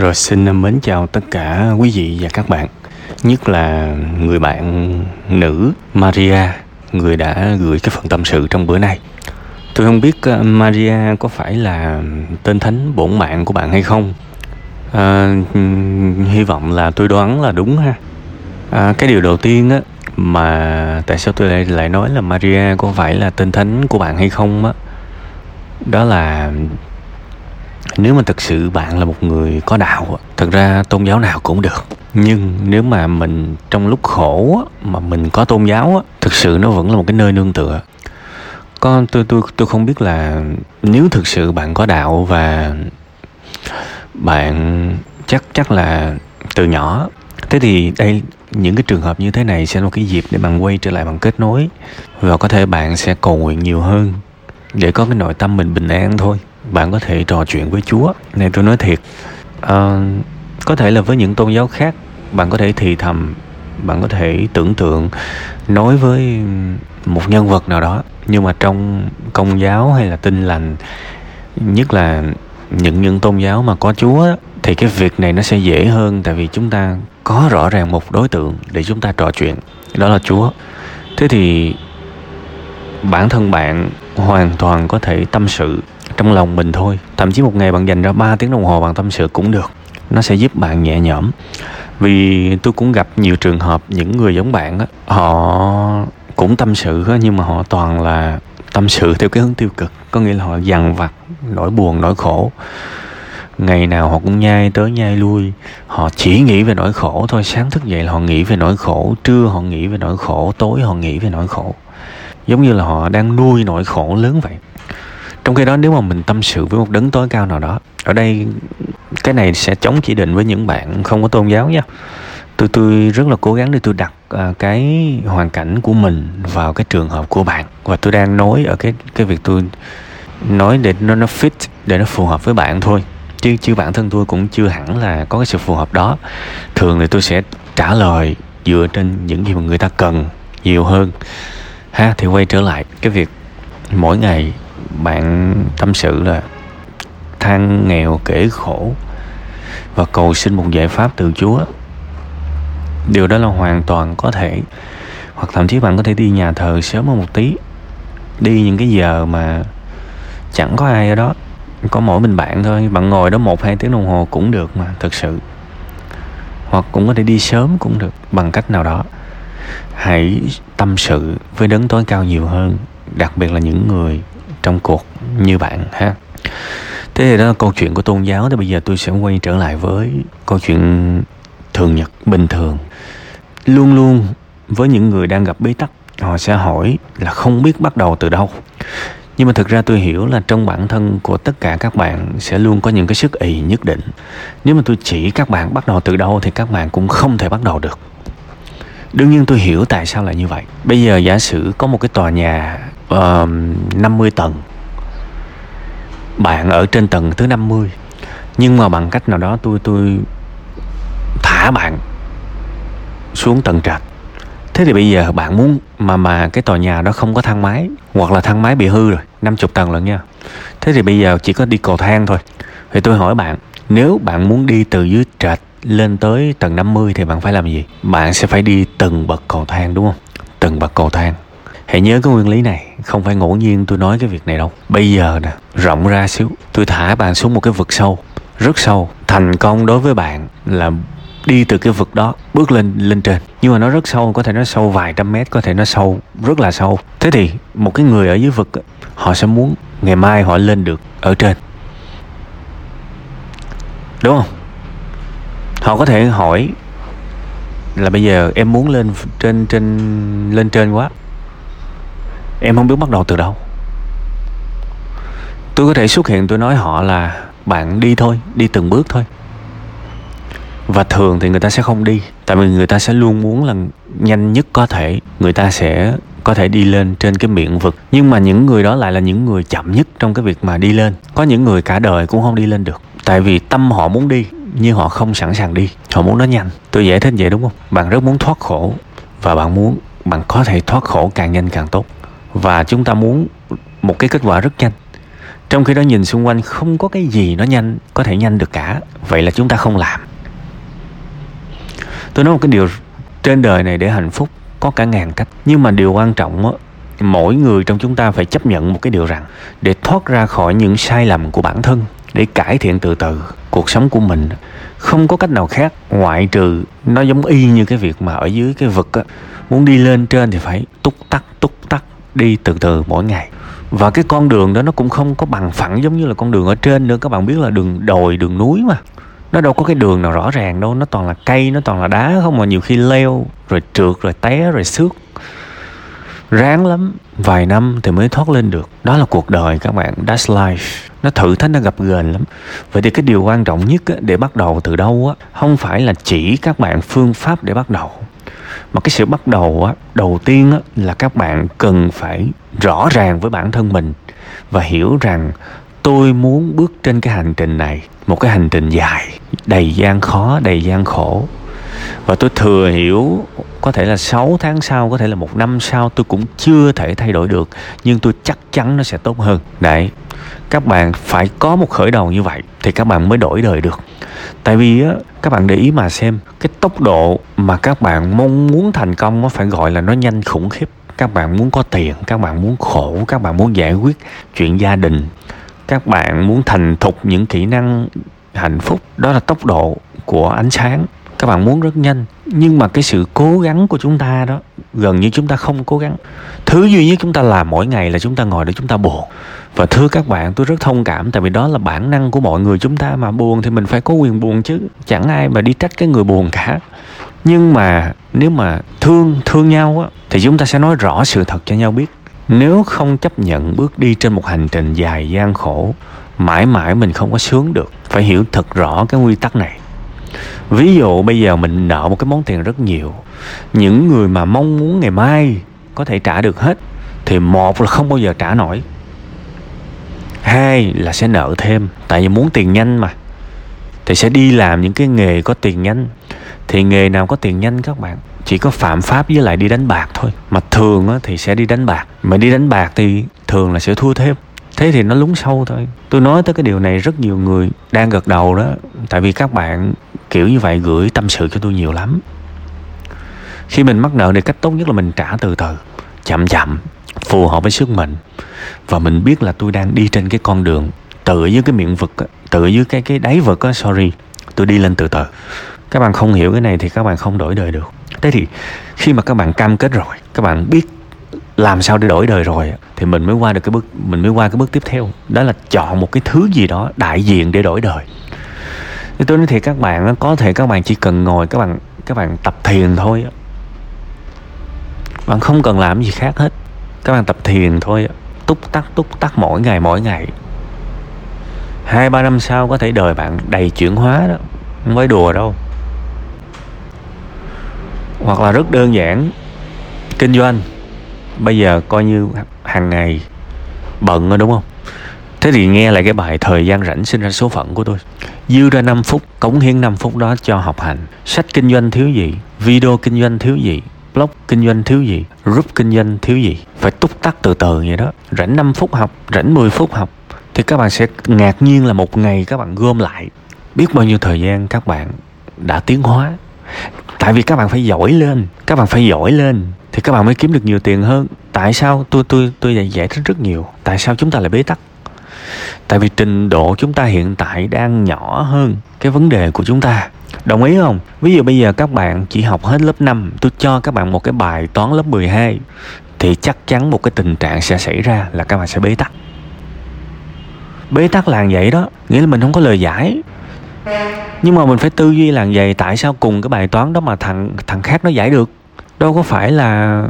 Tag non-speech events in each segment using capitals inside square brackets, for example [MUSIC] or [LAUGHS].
Rồi xin mến chào tất cả quý vị và các bạn. Nhất là người bạn nữ Maria Người đã gửi cái phần tâm sự trong bữa nay. Tôi không biết ờ, Maria có phải là tên thánh bổn mạng của bạn hay không. À, Hy vọng là tôi đoán là đúng ha. À, Cái điều đầu tiên á Mà tại sao tôi lại lại nói là Maria có phải là tên thánh của bạn hay không á Đó là nếu mà thực sự bạn là một người có đạo, thật ra tôn giáo nào cũng được. Nhưng nếu mà mình trong lúc khổ mà mình có tôn giáo thực sự nó vẫn là một cái nơi nương tựa. Con, tôi tôi tôi không biết là nếu thực sự bạn có đạo và bạn chắc chắc là từ nhỏ, thế thì đây, những cái trường hợp như thế này sẽ là một cái dịp để bạn quay trở lại bằng kết nối và có thể bạn sẽ cầu nguyện nhiều hơn để có cái nội tâm mình bình an thôi bạn có thể trò chuyện với Chúa. Này tôi nói thiệt, à, có thể là với những tôn giáo khác, bạn có thể thì thầm, bạn có thể tưởng tượng nói với một nhân vật nào đó. Nhưng mà trong công giáo hay là Tin lành, nhất là những những tôn giáo mà có Chúa thì cái việc này nó sẽ dễ hơn tại vì chúng ta có rõ ràng một đối tượng để chúng ta trò chuyện đó là Chúa. Thế thì bản thân bạn hoàn toàn có thể tâm sự trong lòng mình thôi. Thậm chí một ngày bạn dành ra 3 tiếng đồng hồ bạn tâm sự cũng được. Nó sẽ giúp bạn nhẹ nhõm. Vì tôi cũng gặp nhiều trường hợp những người giống bạn á, họ cũng tâm sự á, nhưng mà họ toàn là tâm sự [LAUGHS] theo cái hướng tiêu cực. Có nghĩa là họ dằn vặt, nỗi buồn, nỗi khổ. Ngày nào họ cũng nhai tới nhai lui. Họ chỉ nghĩ về nỗi khổ thôi. Sáng thức dậy là họ nghĩ về nỗi khổ. Trưa họ nghĩ về nỗi khổ. Tối họ nghĩ về nỗi khổ. Giống như là họ đang nuôi nỗi khổ lớn vậy trong khi đó nếu mà mình tâm sự với một đấng tối cao nào đó ở đây cái này sẽ chống chỉ định với những bạn không có tôn giáo nha. Tôi tôi rất là cố gắng để tôi đặt uh, cái hoàn cảnh của mình vào cái trường hợp của bạn. Và tôi đang nói ở cái cái việc tôi nói để nó nó fit để nó phù hợp với bạn thôi. Chứ chứ bản thân tôi cũng chưa hẳn là có cái sự phù hợp đó. Thường thì tôi sẽ trả lời dựa trên những gì mà người ta cần nhiều hơn. Ha thì quay trở lại cái việc mỗi ngày bạn tâm sự là than nghèo kể khổ và cầu xin một giải pháp từ Chúa. Điều đó là hoàn toàn có thể. Hoặc thậm chí bạn có thể đi nhà thờ sớm hơn một tí, đi những cái giờ mà chẳng có ai ở đó, có mỗi mình bạn thôi. Bạn ngồi đó một, hai tiếng đồng hồ cũng được mà thực sự. Hoặc cũng có thể đi sớm cũng được, bằng cách nào đó. Hãy tâm sự với đấng tối cao nhiều hơn, đặc biệt là những người trong cuộc như bạn ha. Thế thì đó là câu chuyện của tôn giáo, thì bây giờ tôi sẽ quay trở lại với câu chuyện thường nhật bình thường. Luôn luôn với những người đang gặp bế tắc, họ sẽ hỏi là không biết bắt đầu từ đâu. Nhưng mà thực ra tôi hiểu là trong bản thân của tất cả các bạn sẽ luôn có những cái sức ì nhất định. Nếu mà tôi chỉ các bạn bắt đầu từ đâu thì các bạn cũng không thể bắt đầu được. Đương nhiên tôi hiểu tại sao lại như vậy. Bây giờ giả sử có một cái tòa nhà uh, 50 tầng. Bạn ở trên tầng thứ 50 nhưng mà bằng cách nào đó tôi tôi thả bạn xuống tầng trệt. Thế thì bây giờ bạn muốn mà mà cái tòa nhà đó không có thang máy hoặc là thang máy bị hư rồi 50 tầng lận nha. Thế thì bây giờ chỉ có đi cầu thang thôi. Thì tôi hỏi bạn nếu bạn muốn đi từ dưới trệt lên tới tầng 50 thì bạn phải làm gì? Bạn sẽ phải đi từng bậc cầu thang đúng không? Từng bậc cầu thang hãy nhớ cái nguyên lý này, không phải ngẫu nhiên tôi nói cái việc này đâu. Bây giờ nè, rộng ra xíu, tôi thả bạn xuống một cái vực sâu, rất sâu. Thành công đối với bạn là đi từ cái vực đó, bước lên lên trên. Nhưng mà nó rất sâu, có thể nó sâu vài trăm mét, có thể nó sâu, rất là sâu. Thế thì một cái người ở dưới vực họ sẽ muốn ngày mai họ lên được ở trên. Đúng không? Họ có thể hỏi là bây giờ em muốn lên trên trên, lên trên quá em không biết bắt đầu từ đâu. Tôi có thể xuất hiện, tôi nói họ là bạn đi thôi, đi từng bước thôi. Và thường thì người ta sẽ không đi, tại vì người ta sẽ luôn muốn là nhanh nhất có thể, người ta sẽ có thể đi lên trên cái miệng vực. Nhưng mà những người đó lại là những người chậm nhất trong cái việc mà đi lên. Có những người cả đời cũng không đi lên được, tại vì tâm họ muốn đi, nhưng họ không sẵn sàng đi. Họ muốn nó nhanh. Tôi giải thích vậy đúng không? Bạn rất muốn thoát khổ, và bạn muốn, bạn có thể thoát khổ càng nhanh càng tốt và chúng ta muốn một cái kết quả rất nhanh. Trong khi đó nhìn xung quanh không có cái gì nó nhanh có thể nhanh được cả. Vậy là chúng ta không làm. Tôi nói một cái điều trên đời này để hạnh phúc có cả ngàn cách. Nhưng mà điều quan trọng đó, mỗi người trong chúng ta phải chấp nhận một cái điều rằng để thoát ra khỏi những sai lầm của bản thân để cải thiện từ từ cuộc sống của mình không có cách nào khác ngoại trừ nó giống y như cái việc mà ở dưới cái vực á muốn đi lên trên thì phải túc tắc túc tắc đi từ từ mỗi ngày. Và cái con đường đó nó cũng không có bằng phẳng giống như là con đường ở trên nữa. Các bạn biết là đường đồi đường núi mà. Nó đâu có cái đường nào rõ ràng đâu. Nó toàn là cây nó toàn là đá không mà nhiều khi leo rồi trượt rồi té rồi xước. Ráng lắm. Vài năm thì mới thoát lên được. Đó là cuộc đời các bạn. That's life. Nó thử thách nó gặp gờn lắm. Vậy thì cái điều quan trọng nhất á, để bắt đầu từ đâu á không phải là chỉ các bạn phương pháp để bắt đầu mà cái sự bắt đầu á, đầu tiên á, là các bạn cần phải rõ ràng với bản thân mình và hiểu rằng tôi muốn bước trên cái hành trình này, một cái hành trình dài, đầy gian khó, đầy gian khổ. Và tôi thừa hiểu có thể là 6 tháng sau, có thể là một năm sau, tôi cũng chưa thể thay đổi được, nhưng tôi chắc chắn nó sẽ tốt hơn. Đấy. Các bạn phải có một khởi đầu như vậy thì các bạn mới đổi đời được. Tại vì á, các bạn để ý mà xem, cái tốc độ mà các bạn mong muốn thành công nó phải gọi là nó nhanh khủng khiếp. Các bạn muốn có tiền, các bạn muốn khổ, các bạn muốn giải quyết chuyện gia đình, các bạn muốn thành thục những kỹ năng hạnh phúc, đó là tốc độ của ánh sáng các bạn muốn rất nhanh, nhưng mà cái sự cố gắng của chúng ta đó, gần như chúng ta không cố gắng. Thứ duy nhất chúng ta làm mỗi ngày là chúng ta ngồi để chúng ta buồn. Và thưa các bạn, tôi rất thông cảm, tại vì đó là bản năng của mọi người chúng ta mà buồn thì mình phải có quyền buồn chứ. Chẳng ai mà đi trách cái người buồn cả. Nhưng mà nếu mà thương thương nhau á, thì chúng ta sẽ nói rõ sự thật cho nhau biết. Nếu không chấp nhận bước đi trên một hành trình dài gian khổ, mãi mãi mình không có sướng được. Phải hiểu thật rõ cái quy tắc này ví dụ bây giờ mình nợ một cái món tiền rất nhiều những người mà mong muốn ngày mai có thể trả được hết thì một là không bao giờ trả nổi. Hai là sẽ nợ thêm tại vì muốn tiền nhanh mà. Thì sẽ đi làm những cái nghề có tiền nhanh. Thì nghề nào có tiền nhanh các bạn? Chỉ có phạm pháp với lại đi đánh bạc thôi. Mà thường á, thì sẽ đi đánh bạc. Mà đi đánh bạc thì thường là sẽ thua thêm. Thế thì nó lún sâu thôi. Tôi nói tới cái điều này rất nhiều người đang gật đầu đó. Tại vì các bạn kiểu như vậy gửi tâm sự cho tôi nhiều lắm. Khi mình mắc nợ thì cách tốt nhất là mình trả từ từ, chậm chậm, phù hợp với sức mình. Và mình biết là tôi đang đi trên cái con đường tự dưới cái miệng vực tự dưới cái cái đáy vực á, sorry, tôi đi lên từ từ. Các bạn không hiểu cái này thì các bạn không đổi đời được. Thế thì khi mà các bạn cam kết rồi, các bạn biết làm sao để đổi đời rồi thì mình mới qua được cái bước, mình mới qua cái bước tiếp theo. Đó là chọn một cái thứ gì đó đại diện để đổi đời thì tôi nói thiệt các bạn có thể các bạn chỉ cần ngồi, các bạn các bạn tập thiền thôi bạn không cần làm gì khác hết. Các bạn tập thiền thôi túc tắc túc tắc mỗi ngày mỗi ngày. Hai, ba năm sau có thể đời bạn đầy chuyển hóa đó. Không phải đùa đâu. Hoặc là rất đơn giản, kinh doanh. Bây giờ coi như hàng ngày bận rồi đúng không? Thế thì nghe lại cái bài thời gian rảnh sinh ra số phận của tôi dư ra 5 phút, cống hiến 5 phút đó cho học hành. Sách kinh doanh thiếu gì? Video kinh doanh thiếu gì? Blog kinh doanh thiếu gì? Group kinh doanh thiếu gì? Phải túc tắc từ từ vậy đó. Rảnh 5 phút học, rảnh 10 phút học, thì các bạn sẽ ngạc nhiên là một ngày các bạn gom lại. Biết bao nhiêu thời gian các bạn đã tiến hóa. Tại vì các bạn phải giỏi lên, các bạn phải giỏi lên, thì các bạn mới kiếm được nhiều tiền hơn. Tại sao tôi tôi tôi giải giải thích rất nhiều? Tại sao chúng ta lại bế tắc? Tại vì trình độ chúng ta hiện tại đang nhỏ hơn cái vấn đề của chúng ta. Đồng ý không? Ví dụ bây giờ các bạn chỉ học hết lớp 5 Tôi cho các bạn một cái bài toán lớp 12 Thì chắc chắn một cái tình trạng sẽ xảy ra là các bạn sẽ bế tắc. Bế tắc là vậy đó, Nghĩa là mình không có lời giải. Nhưng mà mình phải tư duy là vậy, Tại sao cùng cái bài toán đó mà thằng thằng khác nó giải được? Đâu có phải là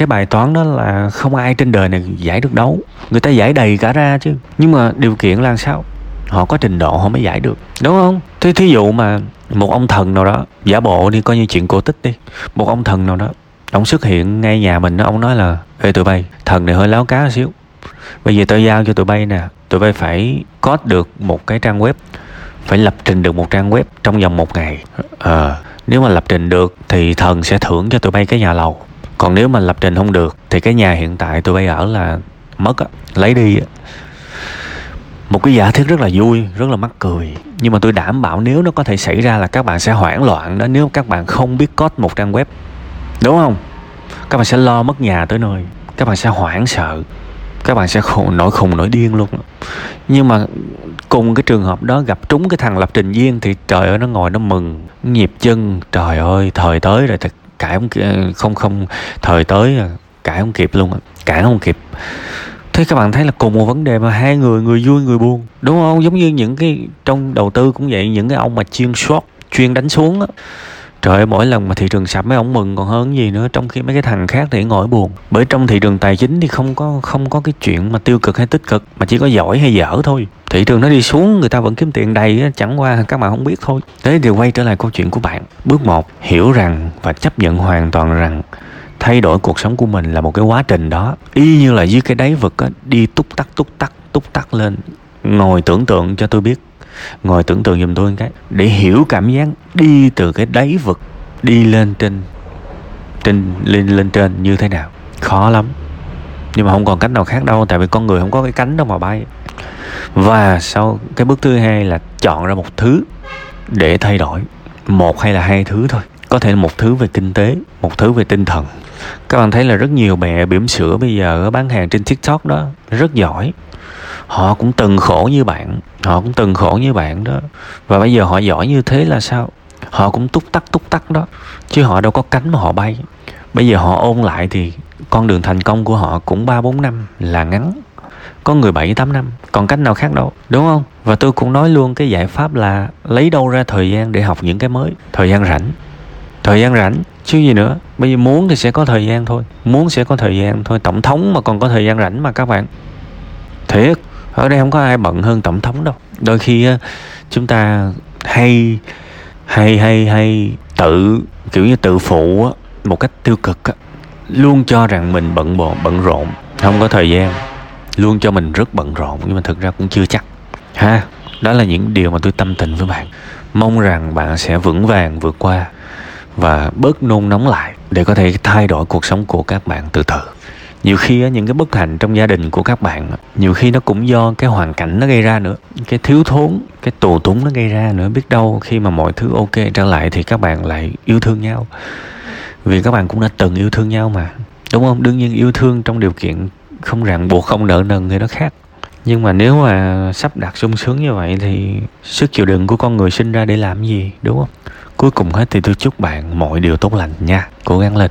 cái bài toán đó là không ai trên đời này giải được đâu. Người ta giải đầy cả ra chứ. Nhưng mà điều kiện là sao? Họ có trình độ họ mới giải được. Đúng không? Thế thí dụ mà một ông thần nào đó giả bộ đi coi như chuyện cổ tích đi. Một ông thần nào đó ông xuất hiện ngay nhà mình đó ông nói là ê tụi bay thần này hơi láo cá xíu. Bây giờ tôi giao cho tụi bay nè tụi bay phải code được một cái trang web phải lập trình được một trang web trong vòng một ngày. À, nếu mà lập trình được thì thần sẽ thưởng cho tụi bay cái nhà lầu còn nếu mà lập trình không được thì cái nhà hiện tại tụi bay ở là mất á lấy đi á. Một cái giả thiết rất là vui rất là mắc cười. Nhưng mà tôi đảm bảo nếu nó có thể xảy ra là các bạn sẽ hoảng loạn đó nếu các bạn không biết code một trang web. Đúng không? Các bạn sẽ lo mất nhà tới nơi các bạn sẽ hoảng sợ các bạn sẽ khổ, nổi khùng nổi điên luôn. Nhưng mà cùng cái trường hợp đó gặp trúng cái thằng lập trình viên thì trời ơi nó ngồi nó mừng. Nhịp chân trời ơi thời tới rồi thật cãi không không không, thời tới cãi không kịp luôn cãi không kịp. Thế các bạn thấy là cùng một vấn đề mà hai người người vui, người buồn, đúng không? Giống như những cái trong đầu tư cũng vậy, những cái ông mà chuyên short chuyên đánh xuống á. Trời ơi, mỗi lần mà thị trường sập mấy ông mừng còn hơn gì nữa Trong khi mấy cái thằng khác thì ngồi buồn. Bởi trong thị trường tài chính thì không có không có cái chuyện mà tiêu cực hay tích cực Mà chỉ có giỏi hay dở thôi. Thị trường nó đi xuống người ta vẫn kiếm tiền đầy Chẳng qua các bạn không biết thôi. Thế thì quay trở lại câu chuyện của bạn. Bước một Hiểu rằng và chấp nhận hoàn toàn rằng Thay đổi cuộc sống của mình là một cái quá trình đó. Y như là dưới cái đáy vực á, Đi túc tắc túc tắc túc tắc lên Ngồi tưởng tượng cho tôi biết ngồi tưởng tượng giùm tôi một cái, để hiểu cảm giác đi từ cái đáy vực, đi lên trên trên, lên lên trên như thế nào. Khó lắm. Nhưng mà không còn cách nào khác đâu, tại vì con người không có cái cánh đâu mà bay. Và sau cái bước thứ hai là chọn ra một thứ để thay đổi, một hay là hai thứ thôi có thể là một thứ về kinh tế, một thứ về tinh thần. Các bạn thấy là rất nhiều mẹ bỉm sữa bây giờ bán hàng trên tiktok đó, rất giỏi. Họ cũng từng khổ như bạn, họ cũng từng khổ như bạn đó. Và bây giờ họ giỏi như thế là sao? Họ cũng túc tắc túc tắc đó, chứ họ đâu có cánh mà họ bay. Bây giờ họ ôn lại thì con đường thành công của họ cũng ba bốn năm là ngắn. Có người bảy, tám năm, còn cách nào khác đâu, đúng không? Và tôi cũng nói luôn cái giải pháp là lấy đâu ra thời gian để học những cái mới, thời gian rảnh thời gian rảnh, chứ gì nữa. Bây giờ muốn thì sẽ có thời gian thôi. Muốn sẽ có thời gian thôi. Tổng thống mà còn có thời gian rảnh mà các bạn. Thiệt, ở đây không có ai bận hơn tổng thống đâu. Đôi khi chúng ta hay hay hay hay tự, kiểu như tự phụ một cách tiêu cực luôn cho rằng mình bận bộn bận rộn, không có thời gian. Luôn cho mình rất bận rộn, nhưng mà thực ra cũng chưa chắc. Ha, đó là những điều mà tôi tâm tình với bạn. Mong rằng bạn sẽ vững vàng vượt qua và bớt nôn nóng lại để có thể thay đổi cuộc sống của các bạn từ từ. Nhiều khi những cái bất hạnh trong gia đình của các bạn, nhiều khi nó cũng do cái hoàn cảnh nó gây ra nữa, cái thiếu thốn, cái tù túng nó gây ra nữa. Biết đâu khi mà mọi thứ ok trở lại thì các bạn lại yêu thương nhau. Vì các bạn cũng đã từng yêu thương nhau mà, đúng không? Đương nhiên yêu thương trong điều kiện không ràng buộc, không nợ nần thì nó khác. Nhưng mà nếu mà sắp đặt sung sướng như vậy thì sức chịu đựng của con người sinh ra để làm gì, đúng không? Cuối cùng hết thì tôi chúc bạn mọi điều tốt lành nha. Cố gắng lên.